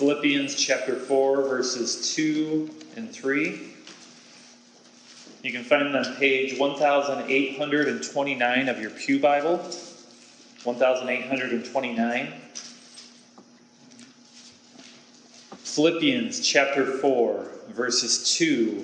Philippians chapter 4, verses 2 and 3. You can find them on page 1829 of your Pew Bible. 1829. Philippians chapter 4, verses 2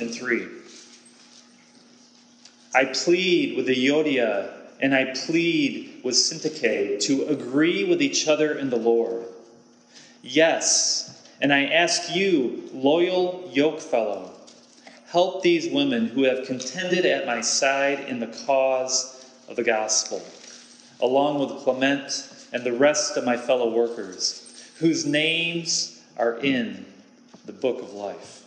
and 3. I plead with Euodia and I plead with Syntyche to agree with each other in the Lord. Yes, and I ask you, loyal yokefellow, help these women who have contended at my side in the cause of the gospel, along with Clement and the rest of my fellow workers, whose names are in the book of life.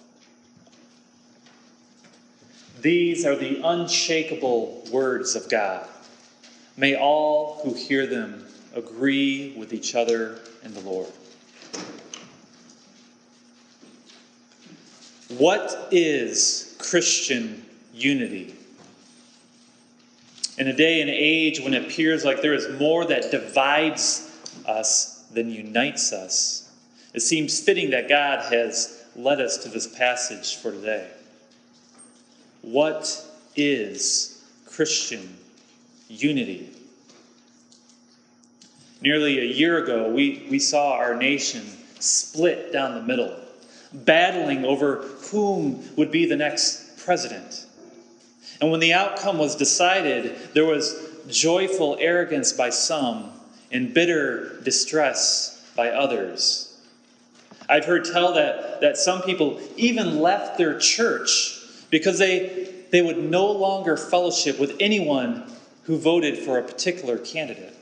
These are the unshakable words of God. May all who hear them agree with each other in the Lord. What is Christian unity? In a day and age when it appears like there is more that divides us than unites us, it seems fitting that God has led us to this passage for today. What is Christian unity? Nearly a year ago, we, we saw our nation split down the middle battling over whom would be the next president. And when the outcome was decided, there was joyful arrogance by some and bitter distress by others. I've heard tell that, that some people even left their church because they, they would no longer fellowship with anyone who voted for a particular candidate.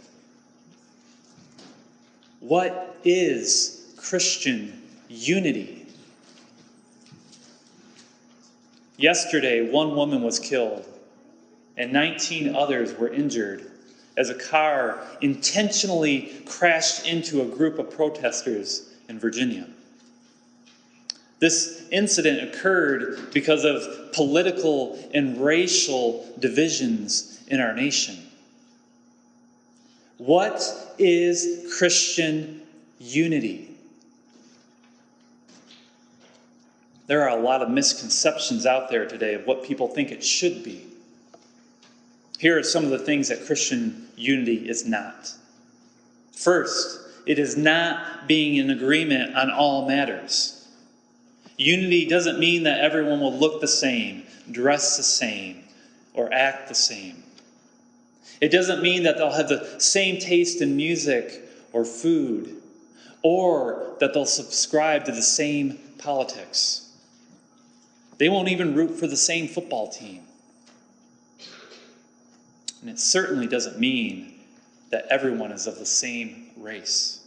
What is Christian unity? Yesterday, one woman was killed and 19 others were injured as a car intentionally crashed into a group of protesters in Virginia. This incident occurred because of political and racial divisions in our nation. What is Christian unity? There are a lot of misconceptions out there today of what people think it should be. Here are some of the things that Christian unity is not. First, it is not being in agreement on all matters. Unity doesn't mean that everyone will look the same, dress the same, or act the same. It doesn't mean that they'll have the same taste in music or food, or that they'll subscribe to the same politics. They won't even root for the same football team. And it certainly doesn't mean that everyone is of the same race.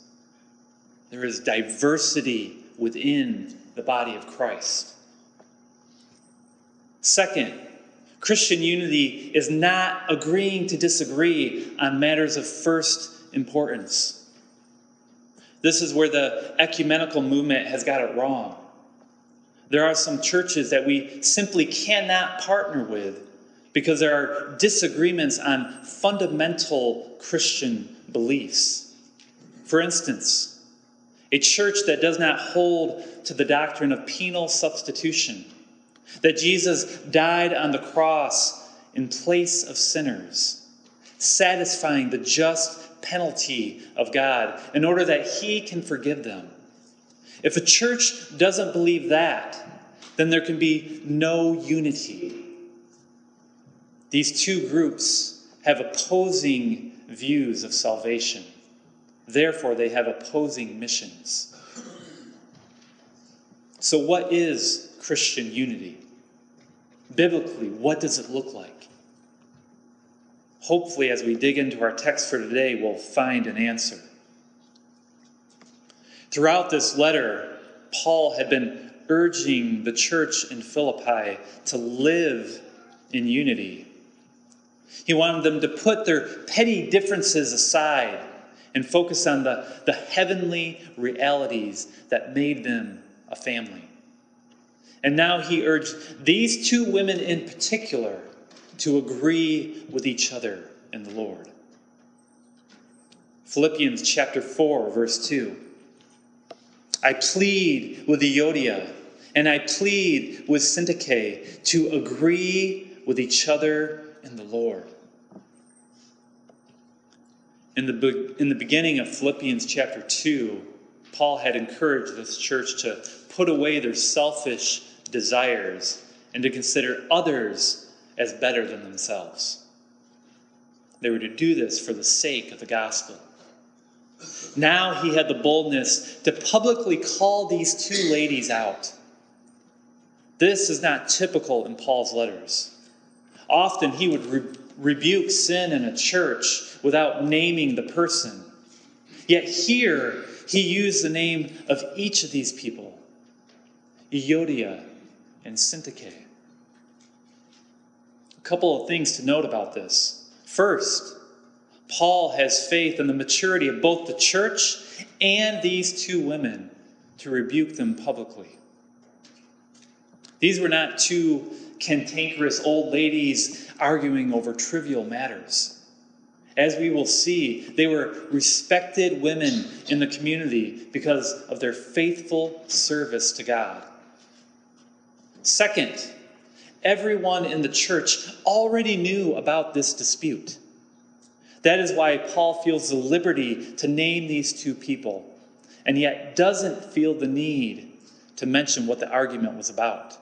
There is diversity within the body of Christ. Second, Christian unity is not agreeing to disagree on matters of first importance. This is where the ecumenical movement has got it wrong. There are some churches that we simply cannot partner with because there are disagreements on fundamental Christian beliefs. For instance, a church that does not hold to the doctrine of penal substitution, that Jesus died on the cross in place of sinners, satisfying the just penalty of God in order that He can forgive them. If a church doesn't believe that, then there can be no unity. These two groups have opposing views of salvation. Therefore, they have opposing missions. So, what is Christian unity? Biblically, what does it look like? Hopefully, as we dig into our text for today, we'll find an answer. Throughout this letter, Paul had been urging the church in Philippi to live in unity. He wanted them to put their petty differences aside and focus on the, the heavenly realities that made them a family. And now he urged these two women in particular to agree with each other in the Lord. Philippians chapter 4, verse 2. I plead with Euodia and I plead with Syntyche to agree with each other in the Lord. In the, in the beginning of Philippians chapter 2, Paul had encouraged this church to put away their selfish desires and to consider others as better than themselves. They were to do this for the sake of the gospel. Now he had the boldness to publicly call these two ladies out. This is not typical in Paul's letters. Often he would re- rebuke sin in a church without naming the person. Yet here, he used the name of each of these people Euodia and Syntyche. A couple of things to note about this. First, Paul has faith in the maturity of both the church and these two women to rebuke them publicly. These were not two cantankerous old ladies arguing over trivial matters. As we will see, they were respected women in the community because of their faithful service to God. Second, everyone in the church already knew about this dispute. That is why Paul feels the liberty to name these two people, and yet doesn't feel the need to mention what the argument was about.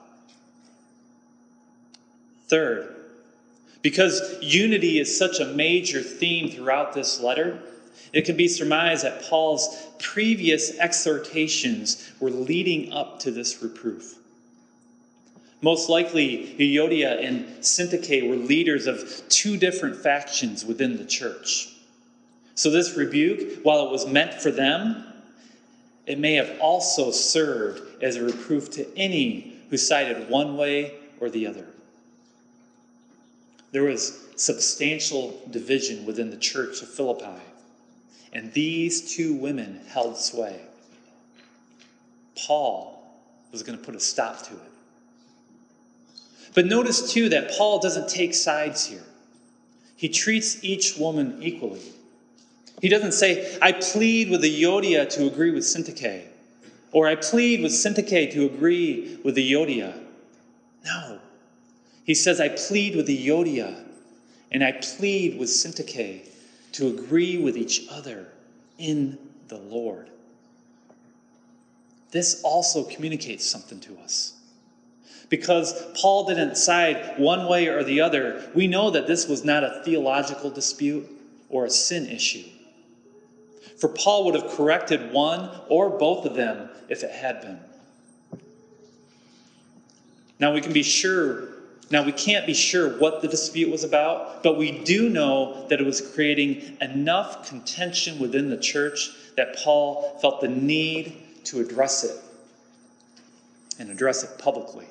Third, because unity is such a major theme throughout this letter, it can be surmised that Paul's previous exhortations were leading up to this reproof. Most likely, Euodia and Syntyche were leaders of two different factions within the church. So, this rebuke, while it was meant for them, it may have also served as a reproof to any who sided one way or the other. There was substantial division within the church of Philippi, and these two women held sway. Paul was going to put a stop to it. But notice too that Paul doesn't take sides here. He treats each woman equally. He doesn't say, I plead with the Euodia to agree with Syntyche, or I plead with Syntyche to agree with the Euodia. No. He says, I plead with the Euodia and I plead with Syntyche to agree with each other in the Lord. This also communicates something to us. Because Paul didn't side one way or the other, we know that this was not a theological dispute or a sin issue. For Paul would have corrected one or both of them if it had been. Now we can be sure now, we can't be sure what the dispute was about, but we do know that it was creating enough contention within the church that Paul felt the need to address it and address it publicly.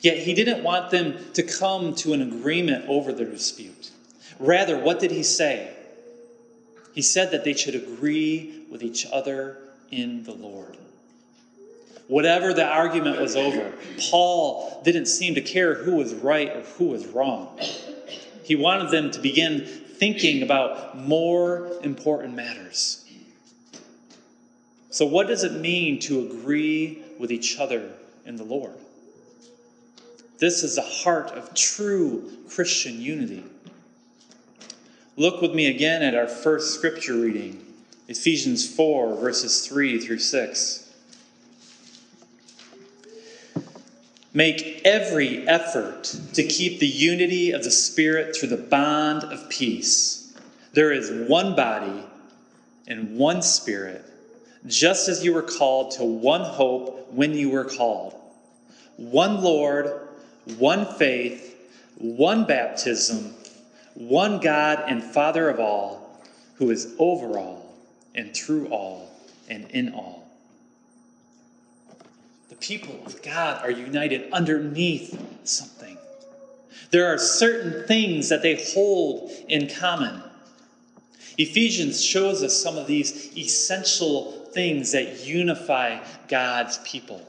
Yet he didn't want them to come to an agreement over their dispute. Rather, what did he say? He said that they should agree with each other in the Lord. Whatever the argument was over, Paul didn't seem to care who was right or who was wrong. He wanted them to begin thinking about more important matters. So, what does it mean to agree with each other in the Lord? This is the heart of true Christian unity. Look with me again at our first scripture reading, Ephesians 4, verses 3 through 6. Make every effort to keep the unity of the Spirit through the bond of peace. There is one body and one Spirit, just as you were called to one hope when you were called. One Lord, one faith, one baptism, one God and Father of all, who is over all and through all and in all The people of God are united underneath something. There are certain things that they hold in common. Ephesians shows us some of these essential things that unify God's people.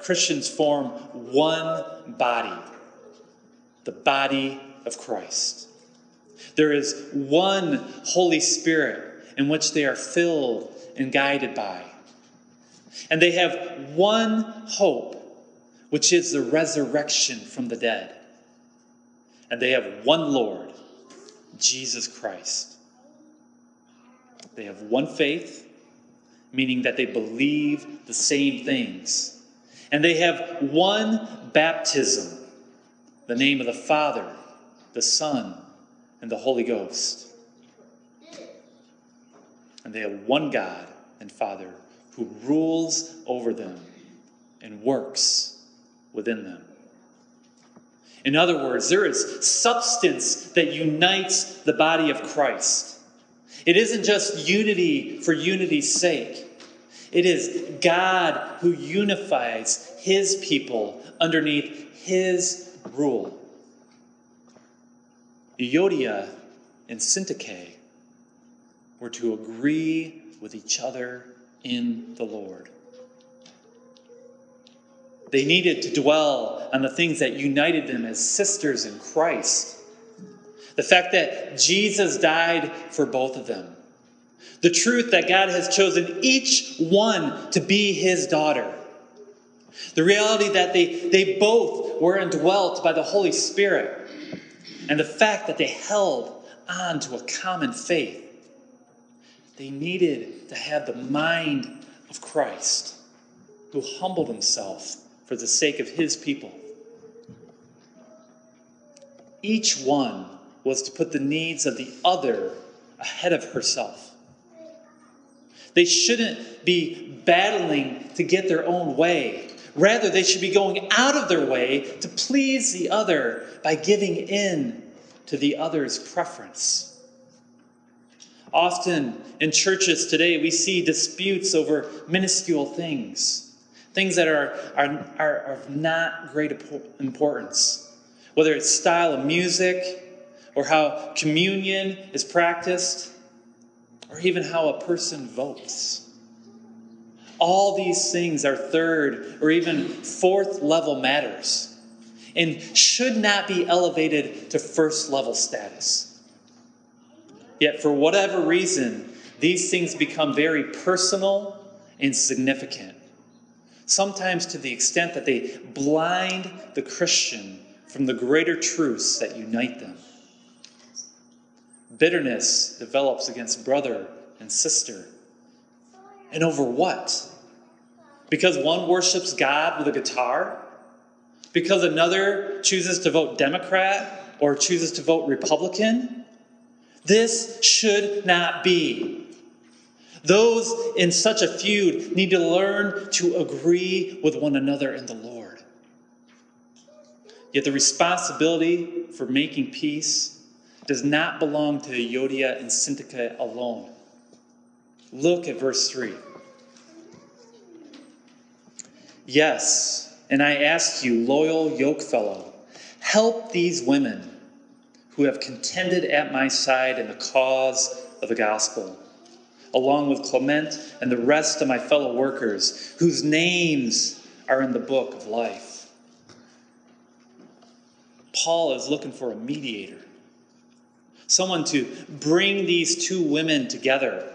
Christians form one body, the body of Christ. There is one Holy Spirit in which they are filled and guided by. And they have one hope, which is the resurrection from the dead. And they have one Lord, Jesus Christ. They have one faith, meaning that they believe the same things. And they have one baptism, the name of the Father, the Son, and the Holy Ghost. And they have one God and Father who rules over them and works within them. In other words, there is substance that unites the body of Christ. It isn't just unity for unity's sake. It is God who unifies his people underneath his rule. Euodia and Syntyche were to agree with each other in the Lord. They needed to dwell on the things that united them as sisters in Christ. The fact that Jesus died for both of them. The truth that God has chosen each one to be his daughter. The reality that they, they both were indwelt by the Holy Spirit. And the fact that they held on to a common faith. They needed to have the mind of Christ, who humbled himself for the sake of his people. Each one was to put the needs of the other ahead of herself. They shouldn't be battling to get their own way. Rather, they should be going out of their way to please the other by giving in to the other's preference. Often in churches today, we see disputes over minuscule things, things that are, are, are of not great importance, whether it's style of music, or how communion is practiced, or even how a person votes. All these things are third or even fourth level matters and should not be elevated to first level status. Yet, for whatever reason, these things become very personal and significant. Sometimes to the extent that they blind the Christian from the greater truths that unite them. Bitterness develops against brother and sister. And over what? Because one worships God with a guitar? Because another chooses to vote Democrat or chooses to vote Republican? This should not be. Those in such a feud need to learn to agree with one another in the Lord. Yet the responsibility for making peace does not belong to Euodia and Syntyche alone. Look at verse 3. Yes, and I ask you, loyal yokefellow, help these women who have contended at my side in the cause of the gospel, along with Clement and the rest of my fellow workers, whose names are in the book of life. Paul is looking for a mediator, someone to bring these two women together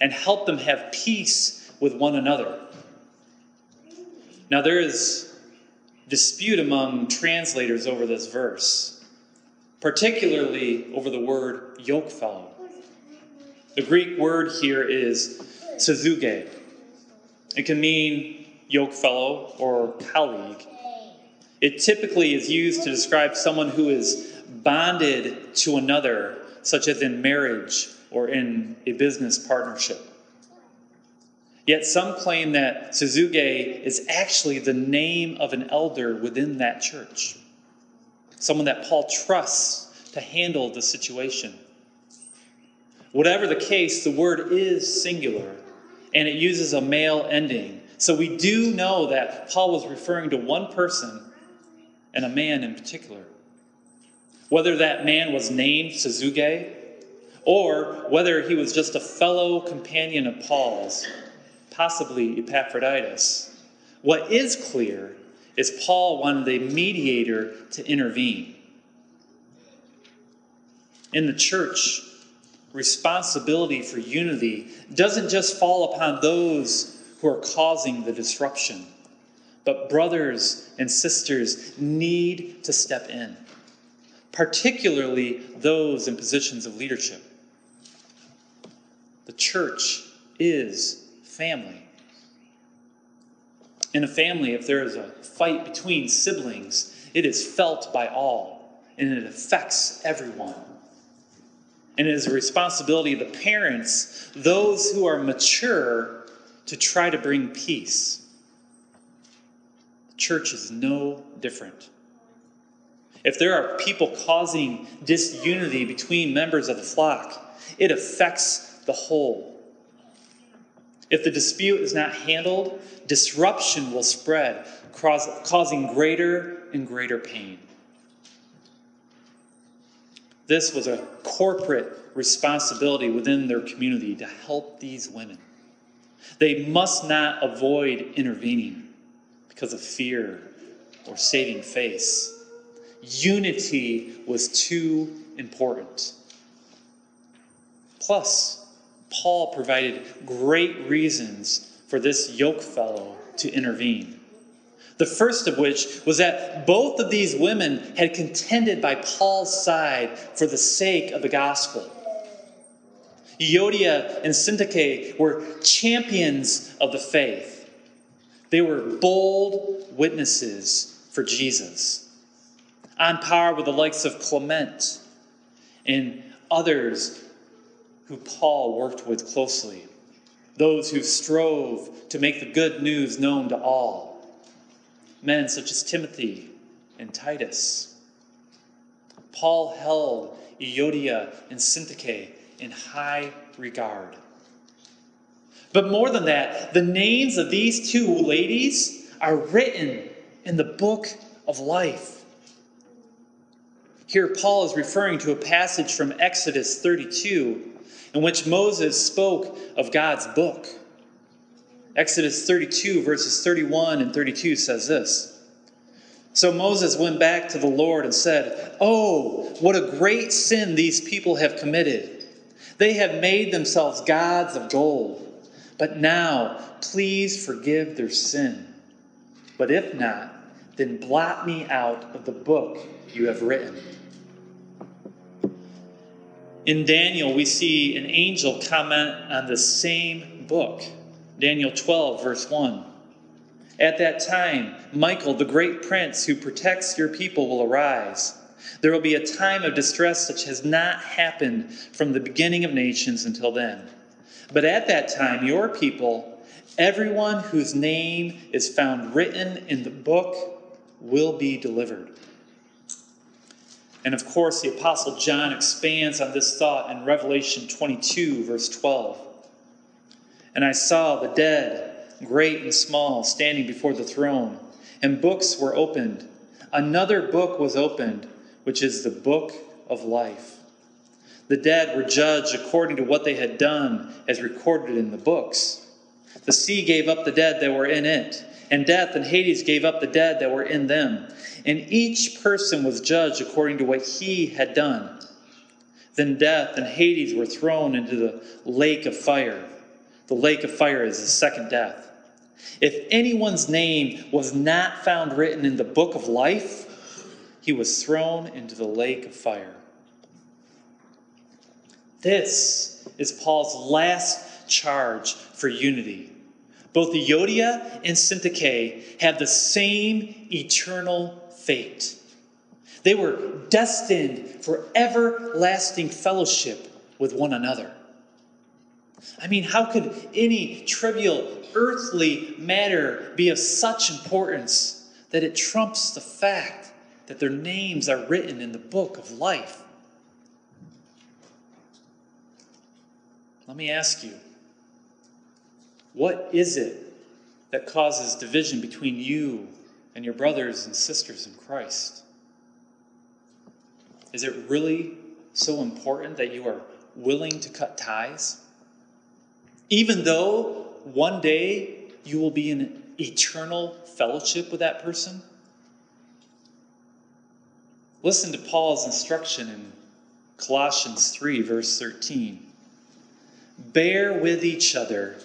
and help them have peace with one another. Now, there is dispute among translators over this verse particularly over the word yokefellow. The Greek word here is suzuge. It can mean yokefellow or colleague. It typically is used to describe someone who is bonded to another, such as in marriage or in a business partnership. Yet some claim that Suzuge is actually the name of an elder within that church someone that Paul trusts to handle the situation. Whatever the case, the word is singular and it uses a male ending. So we do know that Paul was referring to one person and a man in particular. Whether that man was named Suzuge or whether he was just a fellow companion of Paul's, possibly Epaphroditus, what is clear is Paul wanted a mediator to intervene. In the church, responsibility for unity doesn't just fall upon those who are causing the disruption, but brothers and sisters need to step in, particularly those in positions of leadership. The church is family. In a family, if there is a fight between siblings, it is felt by all and it affects everyone. And it is a responsibility of the parents, those who are mature, to try to bring peace. The church is no different. If there are people causing disunity between members of the flock, it affects the whole. If the dispute is not handled, disruption will spread, causing greater and greater pain. This was a corporate responsibility within their community to help these women. They must not avoid intervening because of fear or saving face. Unity was too important. Plus, Paul provided great reasons for this yoke fellow to intervene. The first of which was that both of these women had contended by Paul's side for the sake of the gospel. Euodia and Syntyche were champions of the faith. They were bold witnesses for Jesus, on par with the likes of Clement and others who Paul worked with closely, those who strove to make the good news known to all, men such as Timothy and Titus. Paul held Euodia and Syntyche in high regard. But more than that, the names of these two ladies are written in the book of life. Here, Paul is referring to a passage from Exodus 32 in which Moses spoke of God's book. Exodus 32, verses 31 and 32 says this So Moses went back to the Lord and said, Oh, what a great sin these people have committed! They have made themselves gods of gold. But now, please forgive their sin. But if not, then blot me out of the book you have written. In Daniel, we see an angel comment on the same book. Daniel 12, verse 1. At that time, Michael, the great prince who protects your people, will arise. There will be a time of distress such has not happened from the beginning of nations until then. But at that time, your people, everyone whose name is found written in the book, will be delivered. And of course, the Apostle John expands on this thought in Revelation 22, verse 12. And I saw the dead, great and small, standing before the throne, and books were opened. Another book was opened, which is the book of life. The dead were judged according to what they had done, as recorded in the books. The sea gave up the dead that were in it, and death and Hades gave up the dead that were in them and each person was judged according to what he had done. Then death and Hades were thrown into the lake of fire. The lake of fire is the second death. If anyone's name was not found written in the book of life, he was thrown into the lake of fire. This is Paul's last charge for unity. Both Euodia and Syntyche have the same eternal fate. They were destined for everlasting fellowship with one another. I mean, how could any trivial earthly matter be of such importance that it trumps the fact that their names are written in the book of life? Let me ask you what is it that causes division between you and your brothers and sisters in Christ? Is it really so important that you are willing to cut ties? Even though one day you will be in eternal fellowship with that person? Listen to Paul's instruction in Colossians 3, verse 13. Bear with each other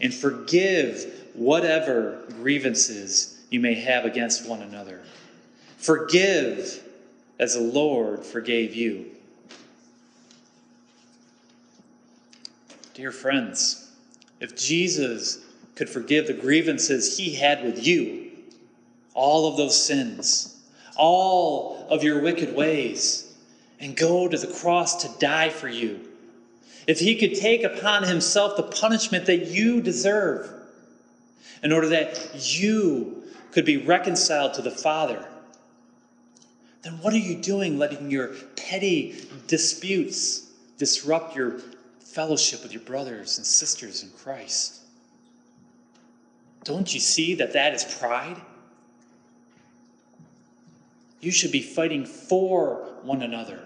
and forgive whatever grievances you may have against one another. Forgive as the Lord forgave you. Dear friends, if Jesus could forgive the grievances he had with you, all of those sins, all of your wicked ways, and go to the cross to die for you, if he could take upon himself the punishment that you deserve, in order that you could be reconciled to the Father, then what are you doing letting your petty disputes disrupt your fellowship with your brothers and sisters in Christ? Don't you see that that is pride? You should be fighting for one another,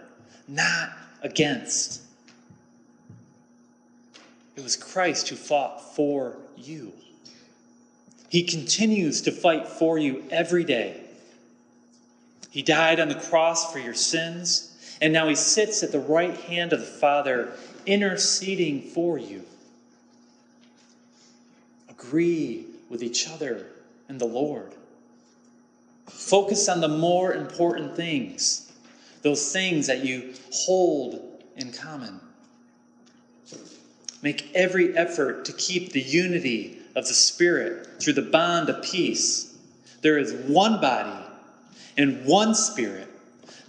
not against. It was Christ who fought for you. He continues to fight for you every day. He died on the cross for your sins, and now he sits at the right hand of the Father, interceding for you. Agree with each other and the Lord. Focus on the more important things, those things that you hold in common. Make every effort to keep the unity of the Spirit through the bond of peace. There is one body and one Spirit,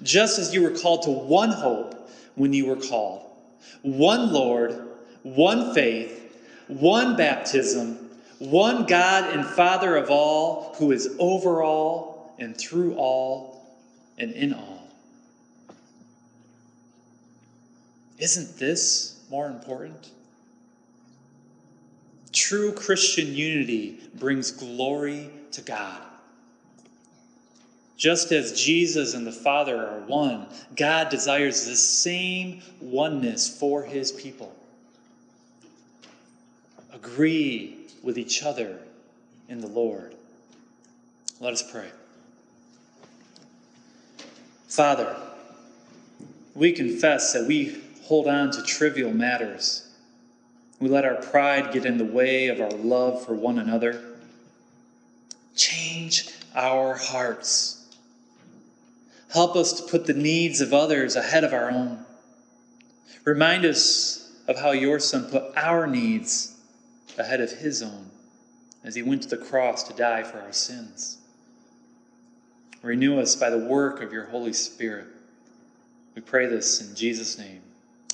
just as you were called to one hope when you were called. One Lord, one faith, one baptism, one God and Father of all, who is over all and through all and in all. Isn't this more important? True Christian unity brings glory to God. Just as Jesus and the Father are one, God desires the same oneness for his people. Agree with each other in the Lord. Let us pray. Father, we confess that we hold on to trivial matters we let our pride get in the way of our love for one another. Change our hearts. Help us to put the needs of others ahead of our own. Remind us of how your Son put our needs ahead of his own as he went to the cross to die for our sins. Renew us by the work of your Holy Spirit. We pray this in Jesus' name.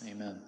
Amen.